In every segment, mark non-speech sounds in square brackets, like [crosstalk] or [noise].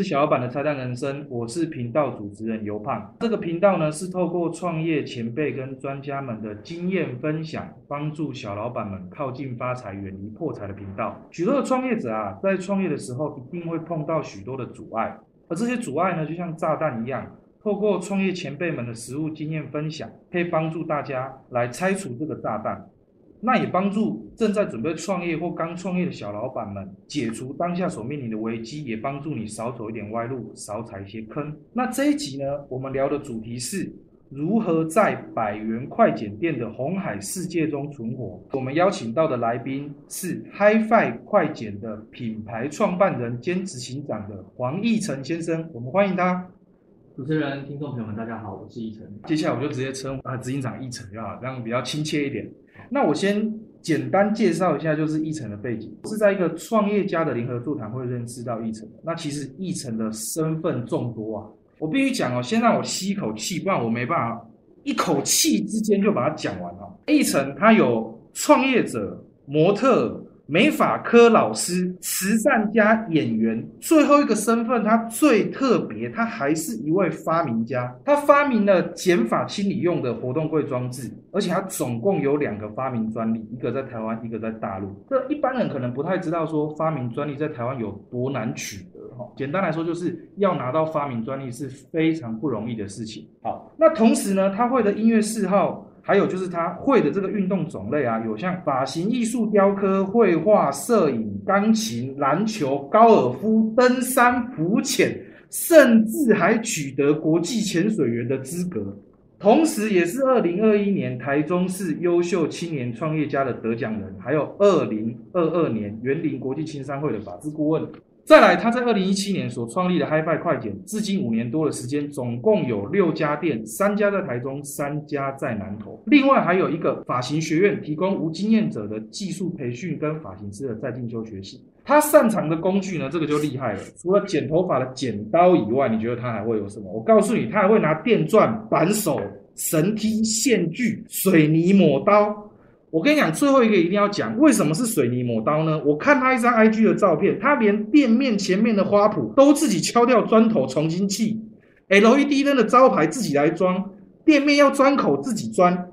是小老板的拆弹人生，我是频道主持人尤胖。这个频道呢是透过创业前辈跟专家们的经验分享，帮助小老板们靠近发财、远离破财的频道。许多的创业者啊，在创业的时候一定会碰到许多的阻碍，而这些阻碍呢，就像炸弹一样，透过创业前辈们的实物经验分享，可以帮助大家来拆除这个炸弹。那也帮助正在准备创业或刚创业的小老板们解除当下所面临的危机，也帮助你少走一点歪路，少踩一些坑。那这一集呢，我们聊的主题是如何在百元快剪店的红海世界中存活。我们邀请到的来宾是 HiFi 快剪的品牌创办人兼执行长的黄义成先生，我们欢迎他。主持人、听众朋友们，大家好，我是义成。接下来我就直接称啊执行长义成就好，这样比较亲切一点。那我先简单介绍一下，就是易成的背景，是在一个创业家的联合座谈会认识到易成。那其实易成的身份众多啊，我必须讲哦，先让我吸一口气，不然我没办法一口气之间就把它讲完哦。易成他有创业者、模特。美法科老师、慈善家、演员，最后一个身份他最特别，他还是一位发明家。他发明了减法清理用的活动柜装置，而且他总共有两个发明专利，一个在台湾，一个在大陆。这一般人可能不太知道，说发明专利在台湾有多难取得哈。简单来说，就是要拿到发明专利是非常不容易的事情。好，那同时呢，他会的音乐嗜好。还有就是他会的这个运动种类啊，有像发型艺术、雕刻、绘画、摄影、钢琴、篮球、高尔夫、登山、浮潜，甚至还取得国际潜水员的资格。同时，也是二零二一年台中市优秀青年创业家的得奖人，还有二零二二年园林国际青商会的法制顾问。再来，他在二零一七年所创立的 HiFi 快剪，至今五年多的时间，总共有六家店，三家在台中，三家在南投。另外还有一个发型学院，提供无经验者的技术培训跟发型师的在进修学习。他擅长的工具呢，这个就厉害了。除了剪头发的剪刀以外，你觉得他还会有什么？我告诉你，他还会拿电钻、扳手、绳梯、线锯、水泥抹刀。我跟你讲，最后一个一定要讲，为什么是水泥抹刀呢？我看他一张 IG 的照片，他连店面前面的花圃都自己敲掉砖头重新砌，LED 灯的招牌自己来装，店面要砖口自己钻。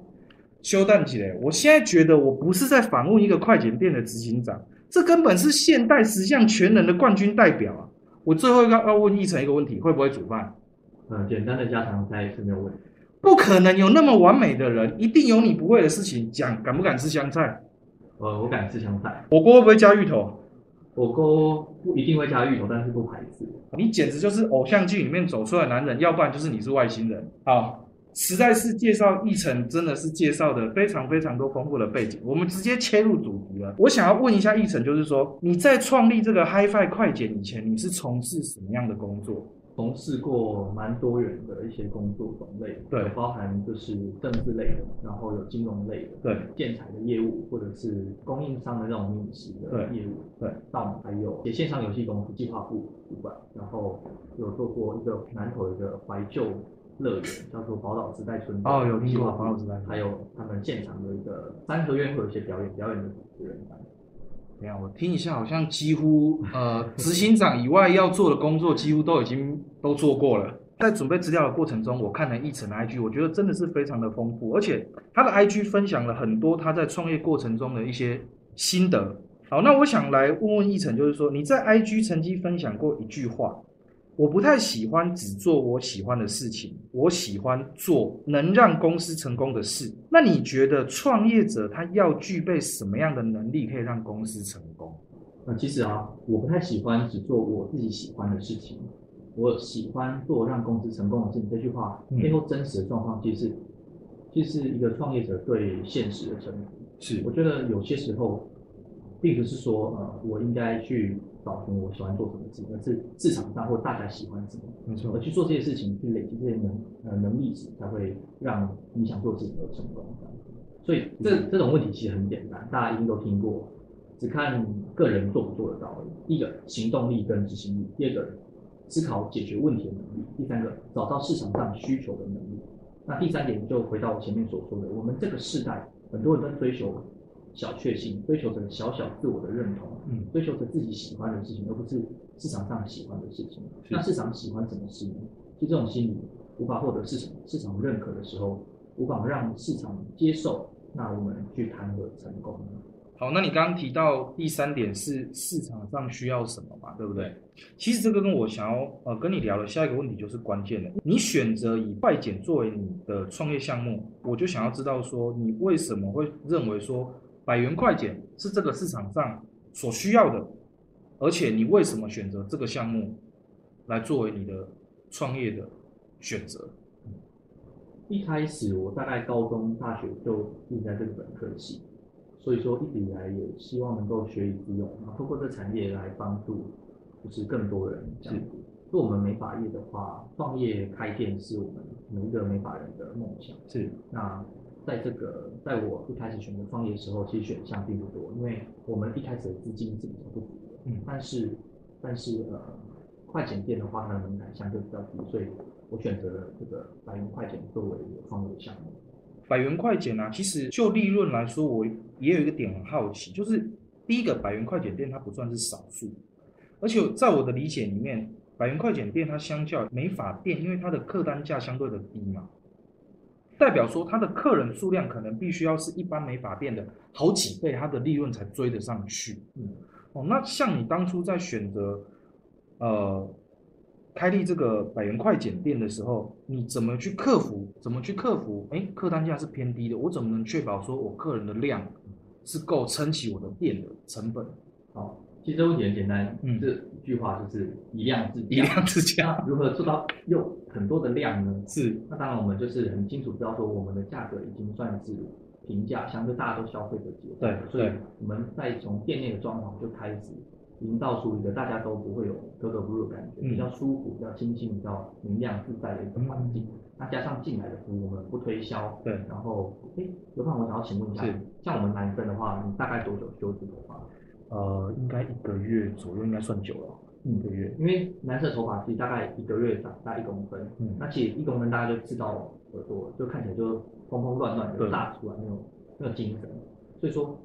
修蛋姐，我现在觉得我不是在访问一个快剪店的执行长，这根本是现代十项全能的冠军代表啊！我最后一个要问一成一个问题，会不会煮饭？嗯，简单的家常菜是没有问题。不可能有那么完美的人，一定有你不会的事情。讲敢不敢吃香菜？呃，我敢吃香菜。火锅会不会加芋头？火锅不一定会加芋头，但是不排斥。你简直就是偶像剧里面走出来的男人，要不然就是你是外星人。好，实在是介绍一成，真的是介绍的非常非常多丰富的背景。我们直接切入主题了。我想要问一下一成，就是说你在创立这个 HiFi 快剪以前，你是从事什么样的工作？从事过蛮多元的一些工作种类，对，包含就是政治类的，然后有金融类的，对，建材的业务，或者是供应商的那种饮食的业务，对，到还有写线上游戏公司计划部主管，然后有做过一个南投一个怀旧乐园，叫做宝岛时代村，哦，有听过宝岛时代，还有他们现场的一个三合院会有一些表演，表演的主持人。等下，我听一下，好像几乎 [laughs] 呃，执行长以外要做的工作，几乎都已经都做过了。在准备资料的过程中，我看了一层 IG，我觉得真的是非常的丰富，而且他的 IG 分享了很多他在创业过程中的一些心得。好，那我想来问问一晨，就是说你在 IG 曾经分享过一句话。我不太喜欢只做我喜欢的事情，我喜欢做能让公司成功的事。那你觉得创业者他要具备什么样的能力可以让公司成功？那其实啊，我不太喜欢只做我自己喜欢的事情，我喜欢做让公司成功的事情。这句话背后真实的状况，其实其实是一个创业者对现实的征服。是，我觉得有些时候，并不是说呃，我应该去。找寻我喜欢做什么事，而是市场上或大家喜欢什么，没错。而去做这些事情，去累积这些能呃能力值，才会让你想做事情而成功。所以这这种问题其实很简单，大家一定都听过，只看个人做不做得到。第一个行动力跟执行力，第二个思考解决问题的能力，第三个找到市场上需求的能力。那第三点就回到我前面所说的，我们这个世代很多人都追求。小确幸，追求着小小自我的认同，嗯，追求着自己喜欢的事情，而不是市场上喜欢的事情。那市场喜欢什么事呢？其实这种心理无法获得市场市场认可的时候，无法让市场接受，那我们去谈何成功呢？好，那你刚刚提到第三点是市场上需要什么嘛，对不对？其实这个跟我想要呃跟你聊的下一个问题就是关键的。你选择以快剪作为你的创业项目，我就想要知道说你为什么会认为说百元快剪是这个市场上所需要的，而且你为什么选择这个项目来作为你的创业的选择？一开始我大概高中、大学就定在这个本科系。所以说，一直以来也希望能够学以致用，然后通过这产业来帮助，就是更多人这样子。做我们美发业的话，创业开店是我们每一个美发人的梦想。是。那在这个，在我一开始选择创业的时候，其实选项并不多，因为我们一开始的资金是比较不足的。嗯。但是，但是呃，快剪店的话，它的门槛相对比较低，所以我选择了这个百元快剪作为创业项目。百元快剪啊，其实就利润来说，我也有一个点很好奇，就是第一个百元快剪店它不算是少数，而且在我的理解里面，百元快剪店它相较美发店，因为它的客单价相对的低嘛，代表说他的客人数量可能必须要是一般美发店的好几倍，他的利润才追得上去。嗯，哦，那像你当初在选择，呃。开立这个百元快剪店的时候，你怎么去克服？怎么去克服？哎，客单价是偏低的，我怎么能确保说我客人的量是够撑起我的店的成本？好，其实这问题很简单，嗯，这句话就是以量制价。以量制价，如何做到用很多的量呢？是，那当然我们就是很清楚知道说，我们的价格已经算是平价，相对大家都消费得起。对，所以我们在从店内的装潢就开始。营造出一个大家都不会有格格不入的感觉，比较舒服、比较清新、比较明亮自在的一个环境。那加上进来的服务，我们不推销。对。然后，哎，刘胖，我想要请问一下，像我们男生的话，你大概多久修一次头发？呃，应该一个月左右，应该算久了。一个月。因为男生头发其实大概一个月长大一公分，嗯，那其实一公分大家就知道耳朵，就看起来就蓬蓬乱乱的炸出来那种那种精神。所以说。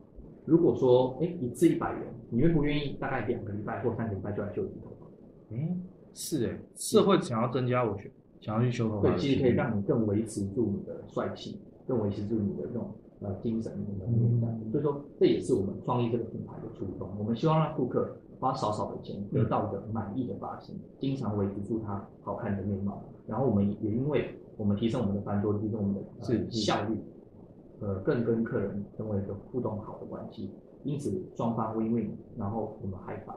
如果说，哎，一次一百元，你愿不愿意？大概两个礼拜或三个礼拜就来修一次头发？哎，是哎，社会想要增加我去想要去修头发，对，其实可以让你更维持住你的帅气，更维持住你的这种呃精神的面貌。所以说，这也是我们创立这个品牌的初衷。我们希望让顾客花少少的钱得到一个满意的发型，经常维持住他好看的面貌。然后我们也因为我们提升我们的繁多，提升我们的是效率。呃，更跟客人成为一个互动好的关系，因此双方 win win，然后我们嗨翻，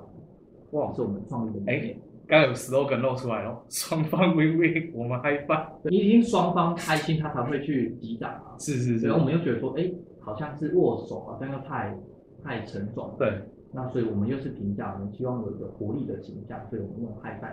哇，是我们创立的理念。刚有 slogan 露出来哦，[laughs] 双方 win win，我们嗨翻。你已经双方开心，他才会去击掌啊。是是是。然后我们又觉得说，哎，好像是握手好像又太太沉重。对。那所以我们又是评价，我们希望有一个活力的形象，所以我们用嗨翻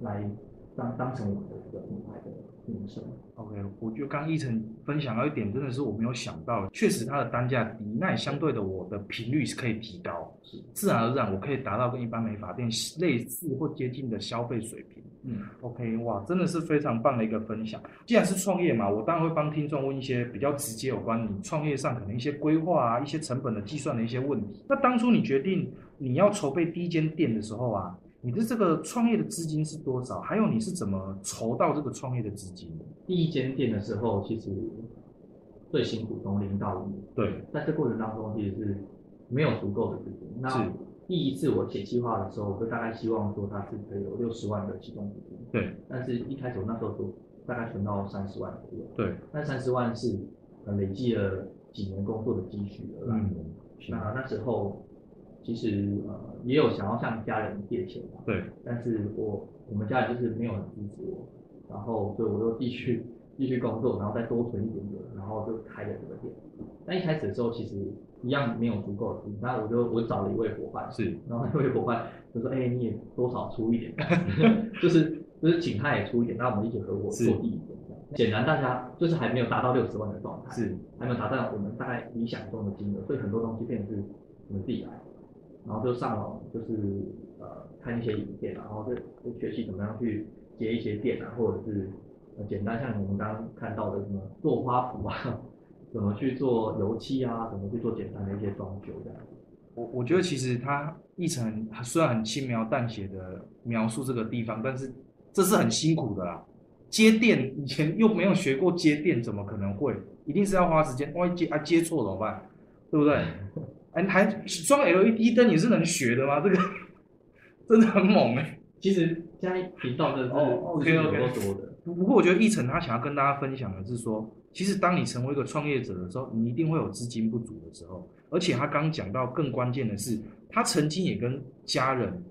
来当当成我们的一个品牌的。名声。OK，我觉得刚一成分享到一点，真的是我没有想到，确实它的单价低，那也相对的我的频率是可以提高，是自然而然我可以达到跟一般美发店类似或接近的消费水平。嗯，OK，哇，真的是非常棒的一个分享。既然是创业嘛，我当然会帮听众问一些比较直接有关你创业上可能一些规划啊、一些成本的计算的一些问题。那当初你决定你要筹备第一间店的时候啊？你的这个创业的资金是多少？还有你是怎么筹到这个创业的资金？第一间店的时候，其实最辛苦从零到一。对，在这过程当中，其实是没有足够的资金。那第一次我写计划的时候，我就大概希望说它是可以有六十万的启动资金。对，但是一开始我那时候说大概存到三十万左右。对，那三十万是累积了几年工作的积蓄而来的。那那时候。其实呃也有想要向家人借钱的，对，但是我我们家人就是没有很支持我，然后所以我就继续继续工作，然后再多存一点点，然后就开了这个店。但一开始的时候其实一样没有足够的资金，那我就我找了一位伙伴，是，然后那位伙伴就说，哎，你也多少出一点，[laughs] [laughs] 就是就是请他也出一点，那我们一起合伙做第一点。显然大家就是还没有达到六十万的状态，是，还没有达到我们大概理想中的金额，所以很多东西变成是我们自己来。然后就上网，就是呃看一些影片，然后就就学习怎么样去接一些店啊，或者是简单像我们刚刚看到的什么做花圃啊，[laughs] 怎么去做油漆啊，怎么去做简单的一些装修这样。我我觉得其实他一层虽然很轻描淡写的描述这个地方，但是这是很辛苦的啦。接电以前又没有学过接电，怎么可能会？一定是要花时间。万一接啊接错怎么办？对不对？哎，还装 LED 灯你是能学的吗？这个真的很猛哎。其实现在频道的哦，OK OK 多的。不不过我觉得一成他想要跟大家分享的是说，其实当你成为一个创业者的时候，你一定会有资金不足的时候。而且他刚讲到更关键的是，他曾经也跟家人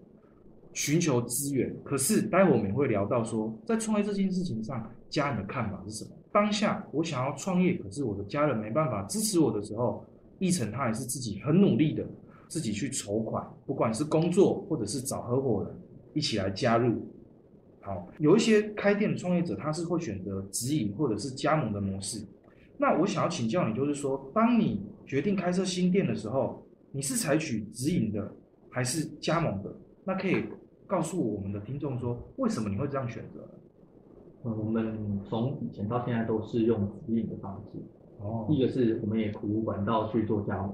寻求资源。可是待会我们也会聊到说，在创业这件事情上，家人的看法是什么？当下我想要创业，可是我的家人没办法支持我的时候，一成他也是自己很努力的，自己去筹款，不管是工作或者是找合伙人一起来加入。好，有一些开店的创业者，他是会选择直营或者是加盟的模式。那我想要请教你，就是说，当你决定开设新店的时候，你是采取直营的还是加盟的？那可以告诉我们的听众说，为什么你会这样选择？嗯，我们从以前到现在都是用直营的方式。哦。一个是我们也苦无管道去做加盟。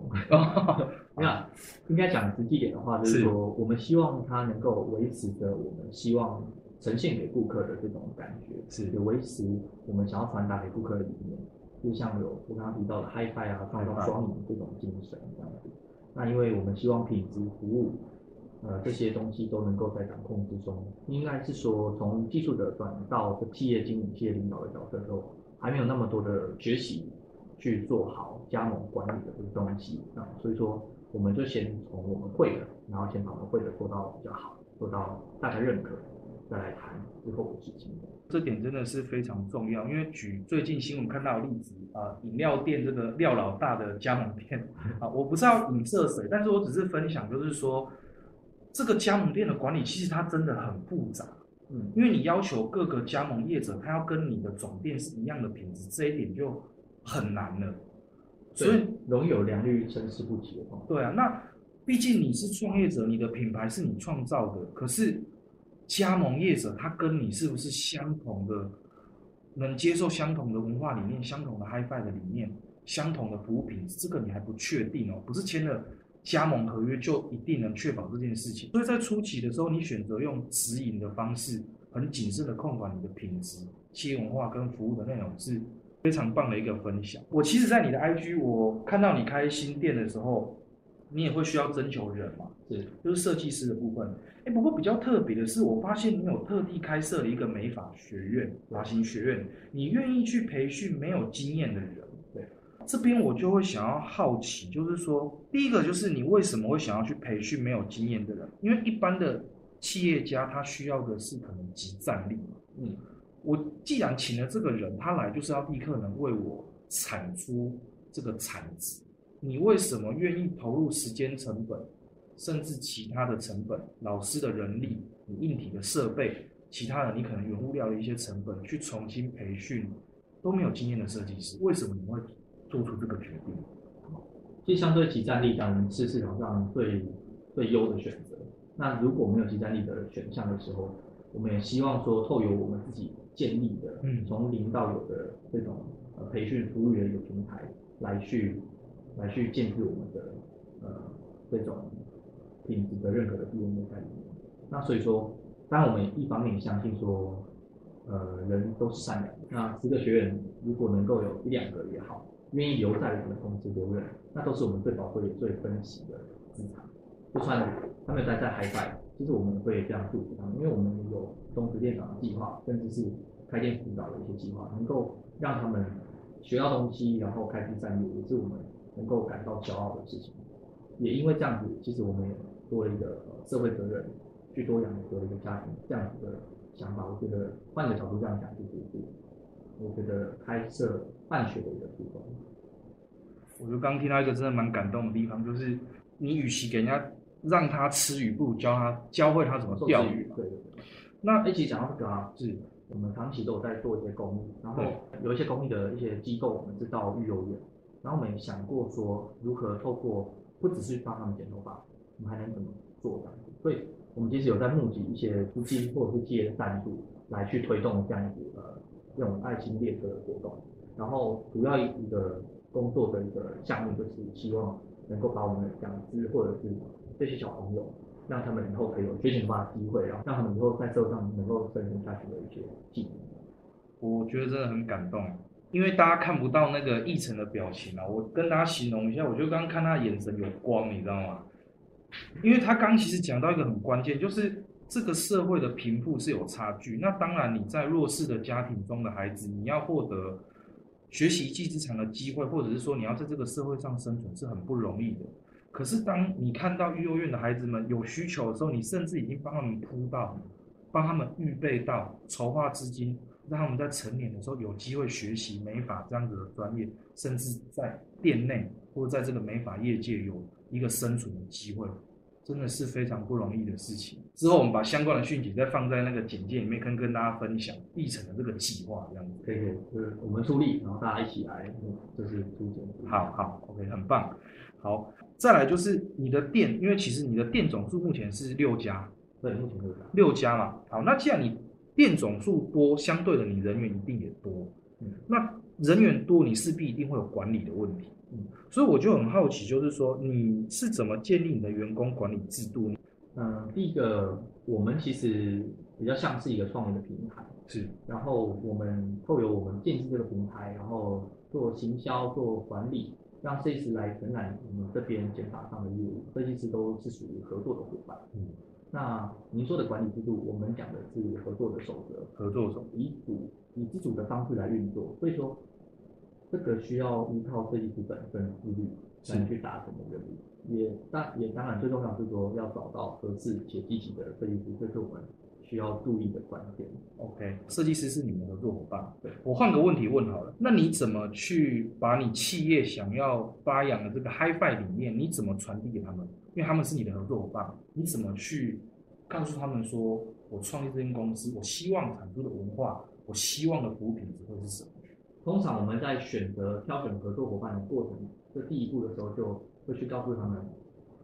[laughs] 那应该讲实际点的话，就是说，我们希望它能够维持着我们希望呈现给顾客的这种感觉，是，也维持我们想要传达给顾客的理念。就像有我刚刚提到的 HiFi 啊，创造双赢这种精神这样子。那因为我们希望品质服务，呃，这些东西都能够在掌控之中。应该是说，从技术的转到企业经营、企业领导的角色时候，还没有那么多的学习去做好加盟管理的这个东西啊。所以说，我们就先从我们会的，然后先把我们会的做到比较好，做到大家认可，再来谈之后的事情。这点真的是非常重要，因为举最近新闻看到的例子啊，饮料店这个廖老大的加盟店 [laughs] 啊，我不是要影射谁，但是我只是分享，就是说这个加盟店的管理其实它真的很复杂，嗯，因为你要求各个加盟业者他要跟你的总店是一样的品质，这一点就很难了，所以容易有良率参差不齐的话。对啊，那毕竟你是创业者，你的品牌是你创造的，可是。加盟业者，他跟你是不是相同的，能接受相同的文化理念、相同的 HiFi 的理念、相同的服务品质？这个你还不确定哦，不是签了加盟合约就一定能确保这件事情。所以在初期的时候，你选择用直营的方式，很谨慎的控管你的品质、企业文化跟服务的内容，是非常棒的一个分享。我其实，在你的 IG，我看到你开新店的时候。你也会需要征求人嘛？是，就是设计师的部分。哎，不过比较特别的是，我发现你有特地开设了一个美发学院、发型学院，你愿意去培训没有经验的人。对，这边我就会想要好奇，就是说，第一个就是你为什么会想要去培训没有经验的人？因为一般的企业家他需要的是可能集战力嘛。嗯，我既然请了这个人，他来就是要立刻能为我产出这个产值。你为什么愿意投入时间成本，甚至其他的成本，老师的人力、你硬体的设备，其他的你可能原物料的一些成本，去重新培训都没有经验的设计师？为什么你会做出这个决定？其实相对集战力，当然是市场上最最优的选择。那如果没有集战力的选项的时候，我们也希望说，透由我们自己建立的，嗯，从零到有的这种呃培训服务员一个平台来去。来去建立我们的呃这种品质的认可的 DNA 在里面。那所以说，当然我们一方面相信说，呃人都是善良的。那十个学员如果能够有一两个也好，愿意留在我们的公司留任，那都是我们最宝贵、最珍惜的资产。就算他们待在海外，其实我们会这样祝福他们，因为我们有中职店长的计划，甚至是开店辅导的一些计划，能够让他们学到东西，然后开枝散叶，也是我们。能够感到骄傲的事情，也因为这样子，其实我们也多了一个社会责任，去多养活一个家庭这样子的想法。我觉得换个角度这样讲，就是我觉得开设办学的一个初衷。我就刚听到一个真的蛮感动的地方，就是你与其给人家让他吃鱼，不如教他教会他怎么钓鱼。对对对。那一起讲到这个啊，是我们长期都有在做一些公益，然后有一些公益的一些机构，我们知道育幼院。然后我们也想过说，如何透过不只是帮他们剪头发，我们还能怎么做这样子？所以，我们其实有在募集一些资金或者是企业的赞助，来去推动这样子呃这种爱心列车的活动。然后，主要一个工作的一个项目，就是希望能够把我们的讲师或者是这些小朋友，让他们以后可以有学习发的机会，然后让他们以后在社会上能够生存下去的一些技能。我觉得真的很感动，因为大家看不到那个议程的表情啊，我跟大家形容一下，我就刚刚看他眼神有光，你知道吗？因为他刚其实讲到一个很关键，就是这个社会的贫富是有差距。那当然，你在弱势的家庭中的孩子，你要获得学习一技之长的机会，或者是说你要在这个社会上生存，是很不容易的。可是当你看到育幼院的孩子们有需求的时候，你甚至已经帮他们铺到，帮他们预备到筹划资金，让他们在成年的时候有机会学习美法这样子的专业，甚至在店内或者在这个美发业界有。一个生存的机会，真的是非常不容易的事情。之后我们把相关的讯息再放在那个简介里面，跟跟大家分享议程的这个计划，这样子。可以，就是我们出力，然后大家一起来，就是出钱。好好，OK，很棒。好，再来就是你的店，因为其实你的店总数目前是六家，对，目前六家。六家嘛，好，那既然你店总数多，相对的你人员一定也多，嗯，那人员多，你势必一定会有管理的问题。嗯，所以我就很好奇，就是说你是怎么建立你的员工管理制度？嗯，第一个，我们其实比较像是一个创业的平台，是。然后我们透由我们建立这个平台，然后做行销、做管理，让设计师来承揽我们这边检查上的业务。设计师都是属于合作的伙伴。嗯。那您说的管理制度，我们讲的是合作的守则，合作守以主以自主的方式来运作。所以说。这个需要依靠设计师本身自律来去达成的任务，也当也当然最重要是说要找到合适且积极的设计师，这是我们需要注意的关键。OK，设计师是你们的合作伙伴。对，我换个问题问好了，那你怎么去把你企业想要发扬的这个 HiFi 理念，你怎么传递给他们？因为他们是你的合作伙伴，你怎么去告诉他们说，我创立这间公司，我希望产出的文化，我希望的服务品质会是什么？通常我们在选择挑选合作伙伴的过程，这第一步的时候，就会去告诉他们，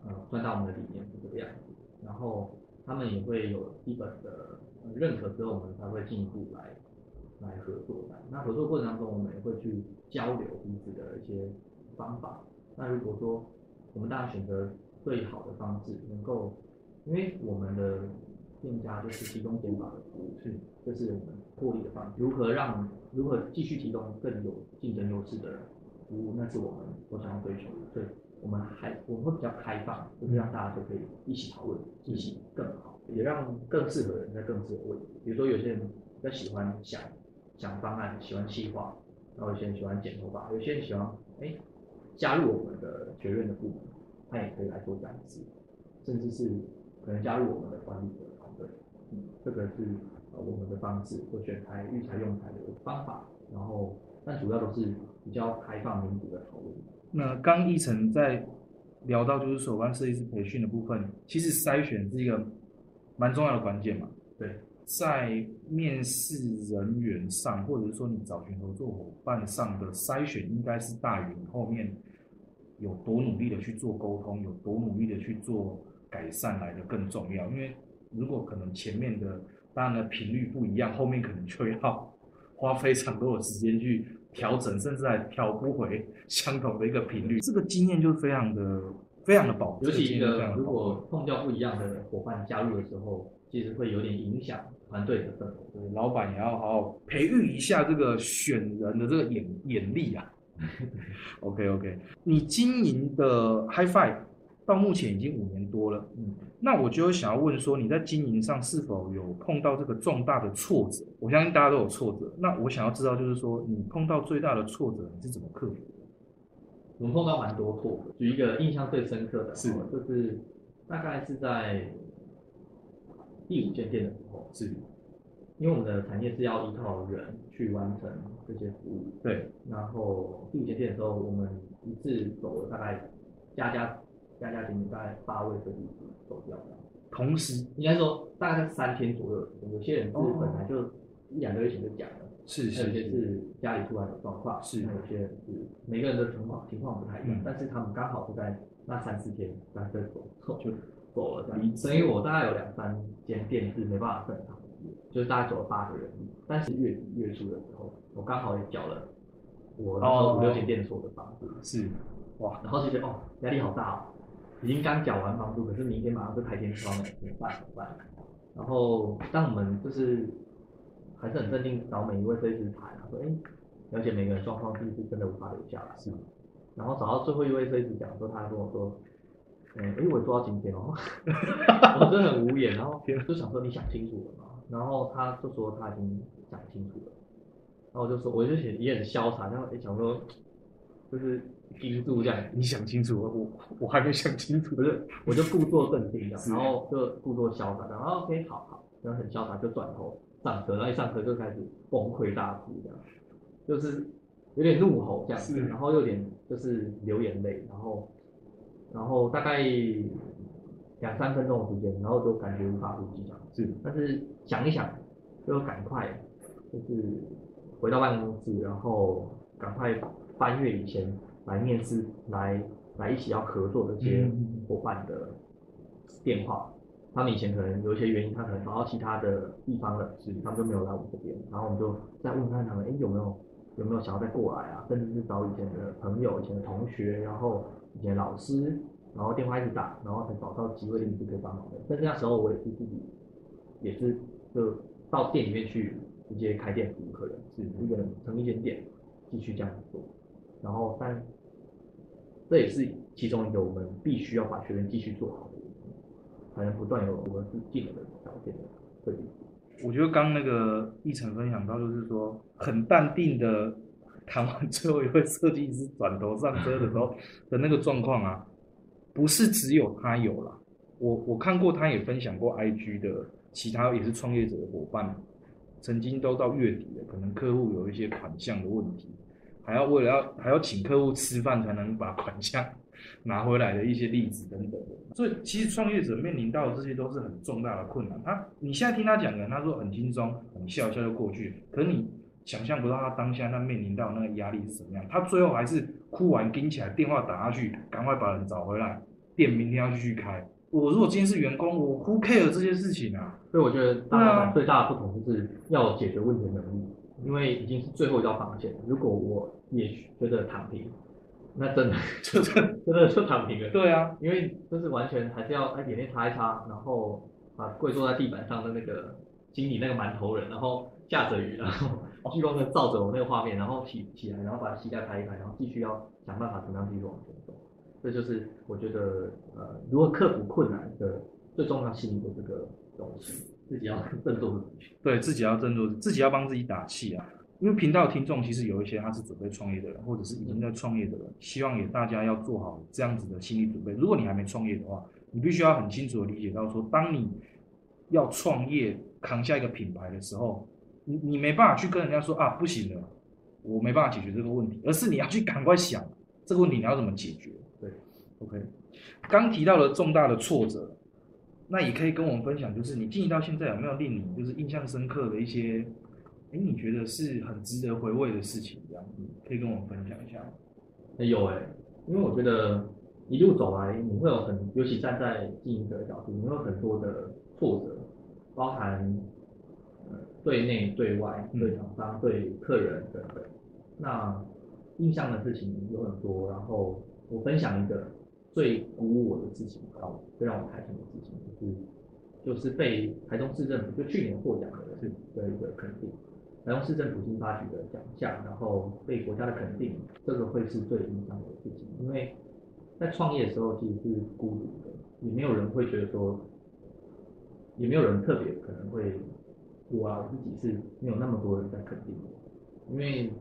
呃，传达我们的理念是这个样子，然后他们也会有基本的认可之后，我们才会进一步来来合作的。那合作过程当中，我们也会去交流彼此的一些方法。那如果说我们大家选择最好的方式，能够，因为我们的店家就是提供减法的服务，是，这是我们获利的方式。如何让如何继续提供更有竞争优势的服务，那是我们所想要追求的。所以，我们还我们会比较开放，就是让大家都可以一起讨论，一起更好，也让更适合的人在更适合位置。比如说，有些人比较喜欢想想方案，喜欢细化，然后有些人喜欢剪头发，有些人喜欢哎加入我们的学院的部门，他也可以来做展示，甚至是可能加入我们的管理的团队。嗯，这个是。我们的方式或选材、育才、用材的方法，然后但主要都是比较开放民主的讨论。那刚一成在聊到就是手办设计师培训的部分，其实筛选是一个蛮重要的关键嘛。对，在面试人员上，或者是说你找寻合作伙伴上的筛选，应该是大于后面有多努力的去做沟通，有多努力的去做改善来的更重要。因为如果可能前面的当然的，频率不一样，后面可能就要花非常多的时间去调整，甚至还调不回 [laughs] 相同的一个频率。这个经验就非常的、非常的宝贵。尤其一个如果碰到不一样的伙伴加入的时候，其实会有点影响团队的氛围。老板也要好好培育一下这个选人的这个眼眼力啊。[laughs] [laughs] OK OK，你经营的 HiFi。到目前已经五年多了，嗯，那我就想要问说，你在经营上是否有碰到这个重大的挫折？我相信大家都有挫折。那我想要知道，就是说你碰到最大的挫折，你是怎么克服的？我们碰到蛮多挫折，举一个印象最深刻的，是就是大概是在第五间店的时候，是，因为我们的产业是要依靠人去完成这些服务，对。然后第五间店的时候，我们一次走了大概家家。家家庭庭大概八位设计师走掉了，同时？应该说大概在三天左右，有些人是本来就一两个月前就讲了，是是，有些是家里突然有状况，是，有些人是每个人的情况情况不太一样，但是他们刚好是在那三四天，然后走就走了这样，所以我大概有两三间店是没办法正常就是大概走了八个人，但是月底月初的时候，我刚好也缴了我那时候五六间店所的房子，是，哇，然后就觉得哦压力好大哦，已经刚缴完房租，可是明天马上就开天窗了，怎么办？怎么办？然后当我们就是还是很镇定，找每一位设计师谈啊，说哎，了解每个人状况，是不是真的无法留下来？是，然后找到最后一位设计师讲说，他跟我说，嗯，哎，我做到今天哦，我真的很无言，然后就想说你想清楚了吗？然后他就说他已经想清楚了，然后我就说我就写也很潇洒，然后哎想说就是盯住这样，你想清楚，我我还没想清楚，不是，[laughs] 我就故作镇定这样，然后就故作潇洒，然后 OK 好好，然后很潇洒就转头上车，然后一上车就开始崩溃大哭这样，就是有点怒吼这样子，然后有点就是流眼泪，然后然后大概两三分钟的时间，然后就感觉无法呼吸这样，是，但是想一想就赶快就是回到办公室，然后赶快翻阅以前来面试来来一起要合作的这些伙伴的电话。他们以前可能有一些原因，他可能跑到其他的地方了，是他们就没有来我们这边。然后我们就再问看他们，哎，有没有有没有想要再过来啊？甚至是找以前的朋友、以前的同学，然后以前的老师，然后电话一直打，然后才找到机会临时可以帮忙的。但是那时候我也是自己，也是就到店里面去直接开店服务客人，是一个人成立一间店，继续这样子做。然后但这也是其中一个我们必须要把学员继续做好的，才能不断有我们是技能的条件对。我觉得刚那个一晨分享到，就是说很淡定的谈完最后一位设计师转头上车的时候 [laughs] 的那个状况啊，不是只有他有啦，我我看过他也分享过 IG 的其他也是创业者的伙伴，曾经都到月底了，可能客户有一些款项的问题，还要为了要还要请客户吃饭才能把款项 [laughs] 拿回来的一些例子等等的。所以其实创业者面临到的这些都是很重大的困难。他你现在听他讲的，他说很轻松，很笑一笑就过去，可是你想象不到他当下他面临到那个压力是什么样。他最后还是哭完盯起来，电话打下去，赶快把人找回来，店明天要继续开。我如果今天是员工，我 who care 这些事情啊？所以我觉得大老板最大的不同就是要解决问题的能力，因为已经是最后一道防线。如果我也觉得躺平，那真的 [laughs] 就真真的就躺平了。对啊，因为就是完全还是要哎眼泪擦一擦，然后把跪坐在地板上的那个经理那个馒头人，然后下着雨，然后聚光灯照着我那个画面，然后起起来，然后把膝盖拍一拍，然后继续要想办法怎么样继续往前走。这就是我觉得呃，如何克服困难的最重要心理的这个东西，自己要振作自己。对自己要振作，自己要帮自己打气啊。因为频道听众其实有一些他是准备创业的人，或者是已经在创业的人，希望也大家要做好这样子的心理准备。如果你还没创业的话，你必须要很清楚的理解到说，当你要创业扛下一个品牌的时候，你你没办法去跟人家说啊不行了，我没办法解决这个问题，而是你要去赶快想这个问题你要怎么解决。对，OK，刚提到了重大的挫折，那也可以跟我们分享，就是你经营到现在有没有令你就是印象深刻的一些，哎，你觉得是很值得回味的事情，这样子可以跟我们分享一下吗？有哎、因为我觉得一路走来，你会有很，尤其站在经营者的角度，你会有很多的挫折，包含呃对内、对外、嗯对厂商、对客人等等。那印象的事情有很多，然后我分享一个最鼓舞我的事情，然后最让我开心的事情，就是就是被台中市政府就去年获奖的是的一个肯定。台中市政府新发举的奖项，然后被国家的肯定，这个会是最影响我的事情，因为在创业的时候其实是孤独的，也没有人会觉得说，也没有人特别可能会，我啊我自己是没有那么多人在肯定我，因为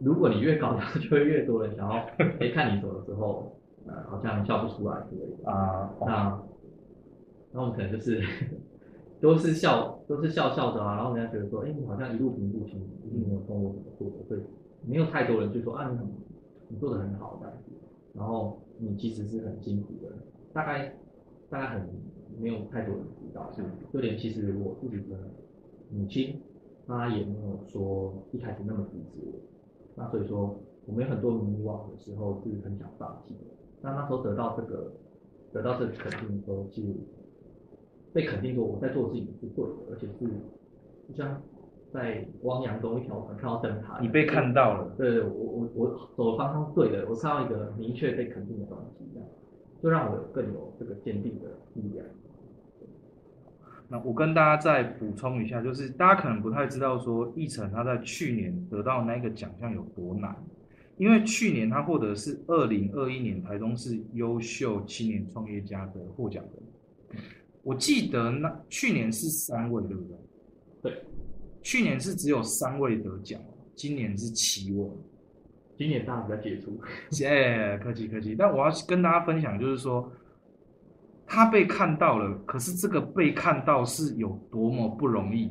如果你越高调，就会越多人想要哎看你走的时候，呃好像笑不出来之类的。啊，那那我们可能就是 [laughs] 都是笑，都是笑笑的啊，然后人家觉得说，哎、你好像一路平步青云，一定没有跟我怎么做的，所以没有太多人就说啊，你很你做的很好这样子，然后你其实是很辛苦的，大概大概很没有太多人知道，就连其实我自己的母亲，她也没有说一开始那么支持我，那所以说我们有很多迷惘的时候是很想放弃的，那那时候得到这个得到这个肯定的时候，其实被肯定说我在做的事情是对的，而且是就像在汪洋中一条船看到灯塔，你被看到了，对对，我我我走的方向是对的，我看到一个明确被肯定的东西，这样就让我更有这个坚定的力量。那我跟大家再补充一下，就是大家可能不太知道说，奕晨他在去年得到那个奖项有多难，因为去年他获得是二零二一年台中市优秀青年创业家的获奖人。我记得那去年是三位，对不对？对，去年是只有三位得奖，今年是七位。今年大家比较杰出，[laughs] 哎，客气客气。但我要跟大家分享，就是说。他被看到了，可是这个被看到是有多么不容易？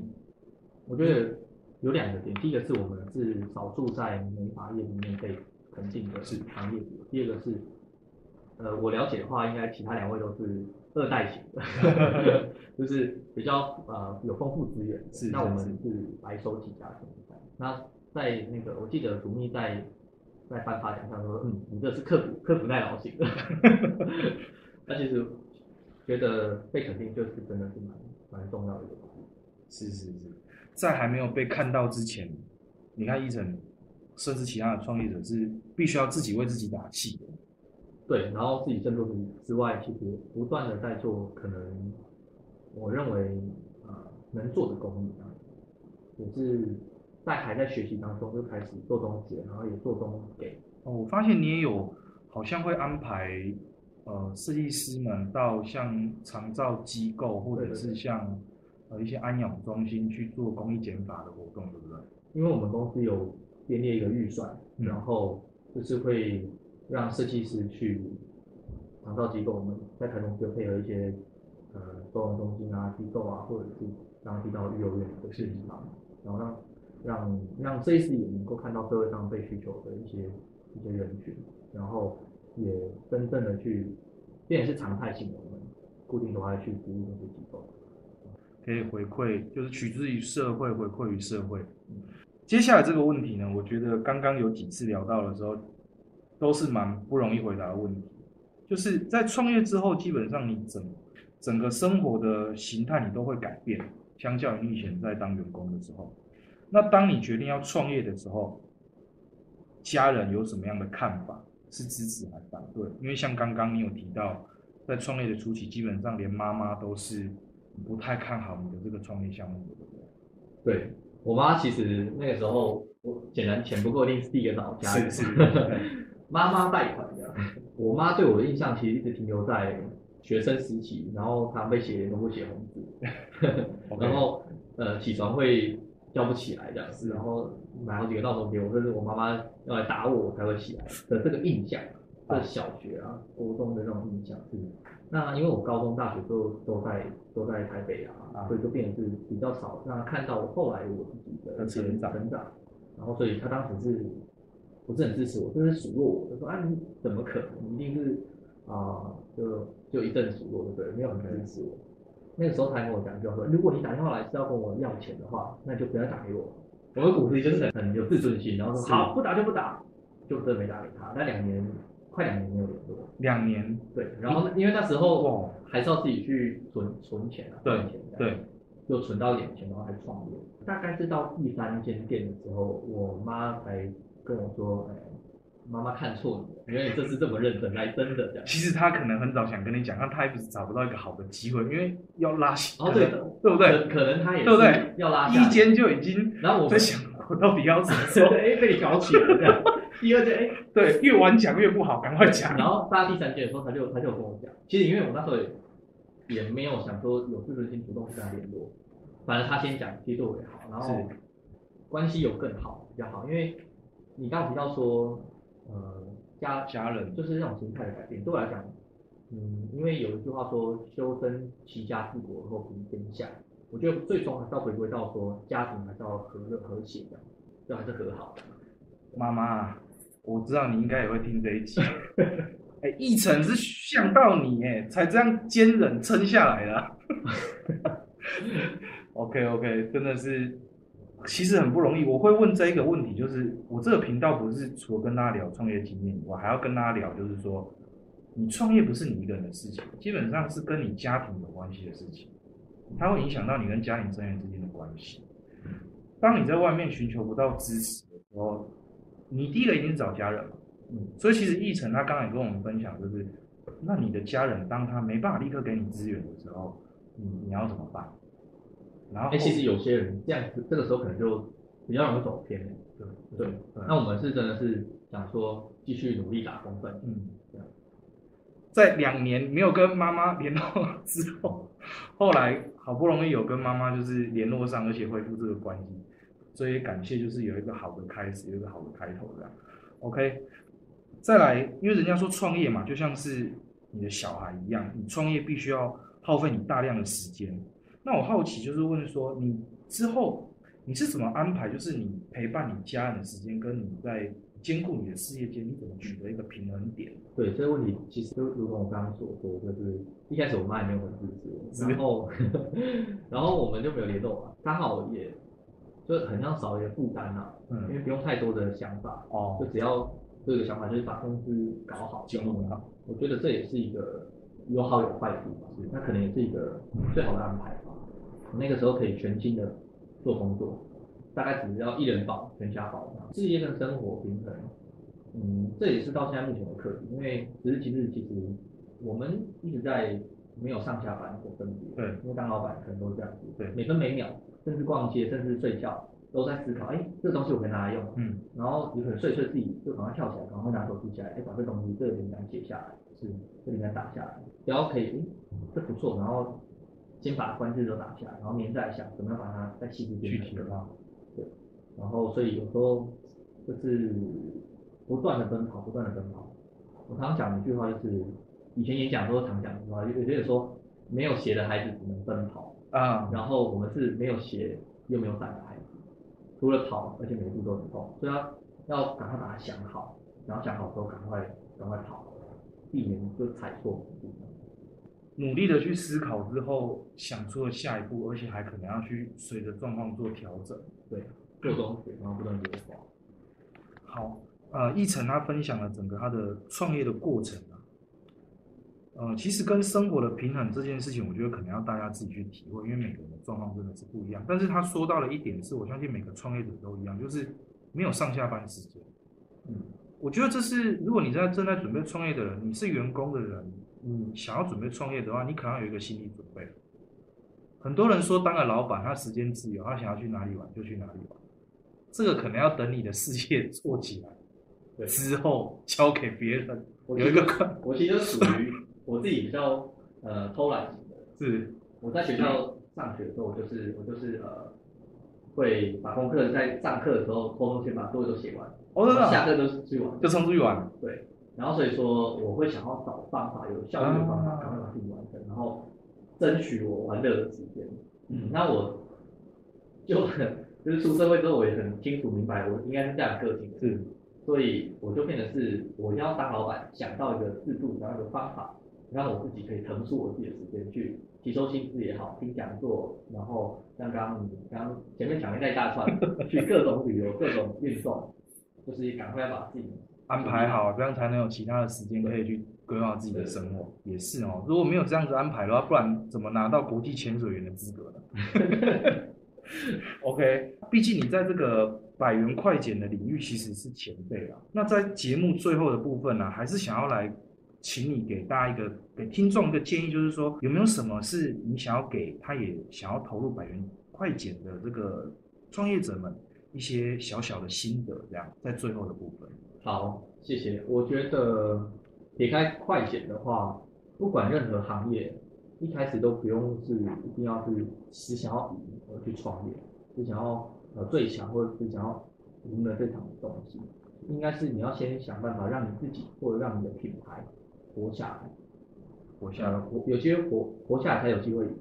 我觉得有两个点，第一个是我们是少数在美发业里面被肯定的是行业，第二个是，呃，我了解的话，应该其他两位都是二代型的，[laughs] 就是比较呃有丰富资源。是，那我们是白手起家的。那在那个，我记得主秘在在颁发奖上说，嗯，你这是刻苦刻苦耐劳型的。[laughs] 那其实。觉得被肯定就是真的是蛮蛮重要的一个东西。是是是，在还没有被看到之前，你看一晨，甚至其他的创业者是必须要自己为自己打气的。对，然后自己振作之外，其实不断的在做可能我认为啊能做的公益啊，也是在还在学习当中就开始做东西，然后也做东给。哦，我发现你也有好像会安排。呃，设计师们到像长照机构，或者是像呃一些安养中心去做公益减法的活动，对不对？因为我们公司有编列一个预算，然后就是会让设计师去打造机构，我们在台中就配合一些呃收容中心啊、机构啊，或者是刚刚提到育幼院的设计嘛，然后让让让设计师也能够看到社会上被需求的一些一些人群，然后。也真正的去，变是常态性的，我们固定都会去服务那些机构，可以回馈，就是取之于社会，回馈于社会。接下来这个问题呢，我觉得刚刚有几次聊到的时候，都是蛮不容易回答的问题。就是在创业之后，基本上你整整个生活的形态你都会改变，相较于你以前在当员工的时候。那当你决定要创业的时候，家人有什么样的看法？是支持还是反对？因为像刚刚你有提到，在创业的初期，基本上连妈妈都是不太看好你的这个创业项目的，对不对？对我妈其实那个时候，我显然钱不够，一定是第一个找家是是。妈妈贷款的，[laughs] 我妈对我的印象其实一直停留在学生时期，然后她被写都不写红字，[laughs] 然后呃起床会叫不起来这样子，然后。买好几个闹钟给我，这是我妈妈要来打我，我才会起来的这个印象。这小学啊、高中的那种印象。是。那因为我高中、大学都都在都在台北啊，所以就变得是比较少让他看到后来我自己的成长。成长。然后，所以他当时是不是很支持我，就是数落我，就说啊，你怎么可能？你一定是啊，就就一阵数落，对不对？没有很支持我。那个时候他跟我讲，就说如果你打电话来是要跟我要钱的话，那就不要打给我。我的骨子里就是很有自尊心，然后说好不打就不打，就真的没打给他。那两年快两年没有联络，两年对。然后因为那时候还是要自己去存存钱啊，赚钱对，就存到一点钱，然后还创业。大概是到第三间店的时候，我妈才跟我说，哎。妈妈看错你，原来你这次这么认真，来真的这样。其实他可能很早想跟你讲，但他一直找不到一个好的机会，因为要拉下。哦，对，对不对？可能他也对不对？要拉一间就已经，然后我在想，我到底要怎么说？[laughs] 哎，被你搞起了这样。第二件，哎，对，越晚讲越不好，赶快讲。然后到第三件的时候，他就他就跟我讲，其实因为我那时候也没有想说有自尊心主动跟他联络，反正他先讲，其实对我也好，然后关系有更好比较好，因为你刚刚提到说，呃。家家人就是那种心态的改变。对我来讲，嗯，因为有一句话说“修身齐家治国后平天下”，我觉得最终还是要回归到说家庭还是要和乐和谐的，就还是和好。妈妈，我知道你应该也会听这一集。[laughs] 哎，奕晨是想到你哎，才这样坚忍撑下来的。[laughs] OK OK，真的是。其实很不容易，我会问这一个问题，就是我这个频道不是除了跟大家聊创业经验，我还要跟大家聊，就是说，你创业不是你一个人的事情，基本上是跟你家庭有关系的事情，它会影响到你跟家庭成员之间的关系。当你在外面寻求不到支持的时候，你第一个一定是找家人嘛。所以其实奕晨他刚才跟我们分享，就是那你的家人当他没办法立刻给你资源的时候，你你要怎么办？然后哎、其实有些人这样子，这个时候可能就比较容易走偏了。对对，那我们是真的是想说继续努力打工分。嗯这样，在两年没有跟妈妈联络之后，后来好不容易有跟妈妈就是联络上，而且恢复这个关系，所以感谢就是有一个好的开始，有一个好的开头这样。OK，再来，因为人家说创业嘛，就像是你的小孩一样，你创业必须要耗费你大量的时间。那我好奇就是问说，你之后你是怎么安排？就是你陪伴你家人的时间，跟你在兼顾你的事业间，你怎么取得一个平衡点？对这个问题，其实就如同我刚刚所说，就是一开始我妈也没有很支持我，然后 [laughs] 然后我们就没有联络嘛，刚好也就很像少一个负担啊，因嗯，为不用太多的想法，哦就哦，只要这个想法就是把公司搞好经营好。我觉得这也是一个有好有坏处吧，那可能也是一个最好的安排吧。我那个时候可以全心的做工作，大概只要一人保全家保，事业跟生活平衡，嗯，这也是到现在目前的课题。因为只是其实其实我们一直在没有上下班的分别，对，因为当老板可能都是这样子，对每分每秒，甚至逛街，甚至睡觉，都在思考，哎，这个东西我可以拿来用，嗯，然后有可能睡睡自己就赶快跳起来，赶快拿手机起来，哎，把这东西这个灵感写下来，是，这灵感打下来，然后可以，哎，这不错，然后先把关键都打下来，然后明再想怎么样把它再细致具体的化，然后所以有时候就是不断的奔跑，不断的奔跑。我常常讲一句话，就是以前演讲都常讲一句话，有有些人说没有鞋的孩子只能奔跑，啊，然后我们是没有鞋又没有伞的孩子，除了跑，而且每一步都很痛，所以要要赶快把它想好，然后想好之后赶快赶快跑，避免就踩错步。努力的去思考之后，想出了下一步，而且还可能要去随着状况做调整。对，做中学，然后不断优化。好，呃，奕晨他分享了整个他的创业的过程啊，呃，其实跟生活的平衡这件事情，我觉得可能要大家自己去体会，因为每个人的状况真的是不一样。但是他说到了一点是，我相信每个创业者都一样，就是没有上下班时间。嗯，我觉得这是，如果你在正在准备创业的人，你是员工的人，你想要准备创业的话，你可能要有一个心理准备。很多人说当个老板，他时间自由，他想要去哪里玩就去哪里玩，这个可能要等你的事业做起来对之后交给别人，我有一个关我其实属于我自己比较呃偷懒型的。是。我在学校上学的时候，我就是我就是呃，会把功课在上课的时候偷偷先把作业都写完，哦，真的啊？下课都是去玩。就冲出去玩，对，然后所以说我会想要找方法，有效率的方法，啊。赶快把事情完成，然后争取我玩乐的时间。嗯，那我就很就是出社会之后，我也很清楚明白我应该是这样的个性的，是。所以我就变成是我要当老板，想到一个制度，想到一个方法，让我自己可以腾出我自己的时间去吸收新知也好，听讲座，然后像刚刚你刚刚前面讲的那一大串，[laughs] 去各种旅游、各种运动，就是赶快把自己安排好，这样才能有其他的时间可以去规划自己的生活。也是哦，如果没有这样子安排的话，不然怎么拿到国际潜水员的资格呢？[laughs] OK，毕竟你在这个百元快剪的领域其实是前辈啊。那在节目最后的部分呢、还是想要来请你给大家一个给听众一个建议，就是说有没有什么是你想要给他也想要投入百元快剪的这个创业者们一些小小的心得，这样在最后的部分。好，谢谢。我觉得撇开快剪的话，不管任何行业，一开始都不用是一定要是只想要赢而去创业，只想要呃最强或者是想要赢得这场东西，应该是你要先想办法让你自己或者让你的品牌活下来，活下来呃，活有些活活下来才有机会赢，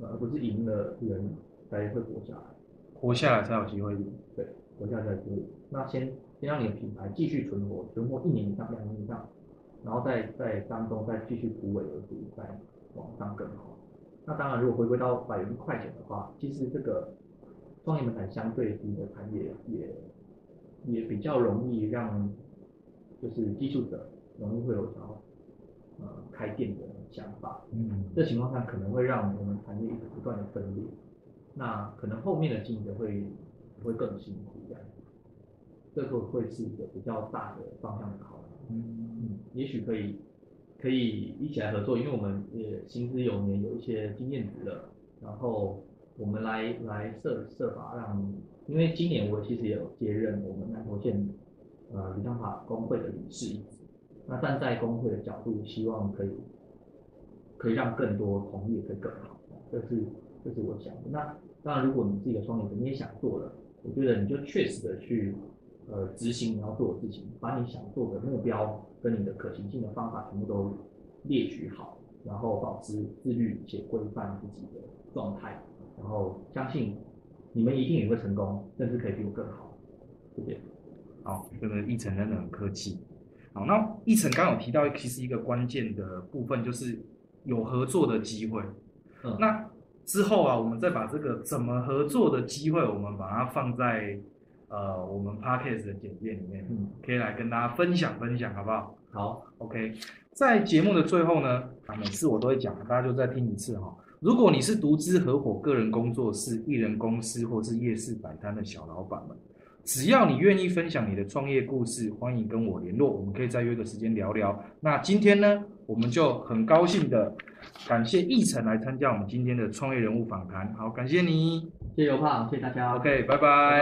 呃而不是赢了人才会活下来。活下来才有机会赢。对，活下来才有机会赢。那先先让你的品牌继续存活，存活一年以上、两年以上，然后再在当中再继续突围而出，再往上更好。那当然，如果回归到百元快钱的话，其实这个创业门槛相对低的产业也也比较容易让就是技术者容易会有想要呃开店的想法。嗯，这情况下可能会让我们产业一直不断的分裂。那可能后面的经营者会会更辛苦这个会是一个比较大的方向的考量。嗯，也许可以可以一起来合作，因为我们也行之有年，有一些经验值了，然后我们来来设设法让，因为今年我其实也有接任我们南投县呃理想法工会的理事一职，那站在工会的角度，希望可以可以让更多同业可以更好，这是这是我想的。那当然，如果你是一个创业者，你也想做了，我觉得你就确实的去。呃，执行你要做的事情，把你想做的目标跟你的可行性的方法全部都列举好，然后保持自律且规范自己的状态，然后相信你们一定也会成功，甚至可以比我更好。谢谢。好，这个一成真的很客气。好，那一成刚有提到，其实一个关键的部分就是有合作的机会。嗯，那之后啊，我们再把这个怎么合作的机会，我们把它放在。呃，我们 podcast 的简介里面，嗯，可以来跟大家分享分享，好不好？好，OK。在节目的最后呢，啊，每次我都会讲，大家就再听一次哈。如果你是独资合伙、个人工作室、艺人公司或是夜市摆摊的小老板们，只要你愿意分享你的创业故事，欢迎跟我联络，我们可以再约个时间聊聊。那今天呢，我们就很高兴的感谢奕晨来参加我们今天的创业人物访谈。好，感谢你，谢谢尤胖，谢谢大家。OK，拜拜。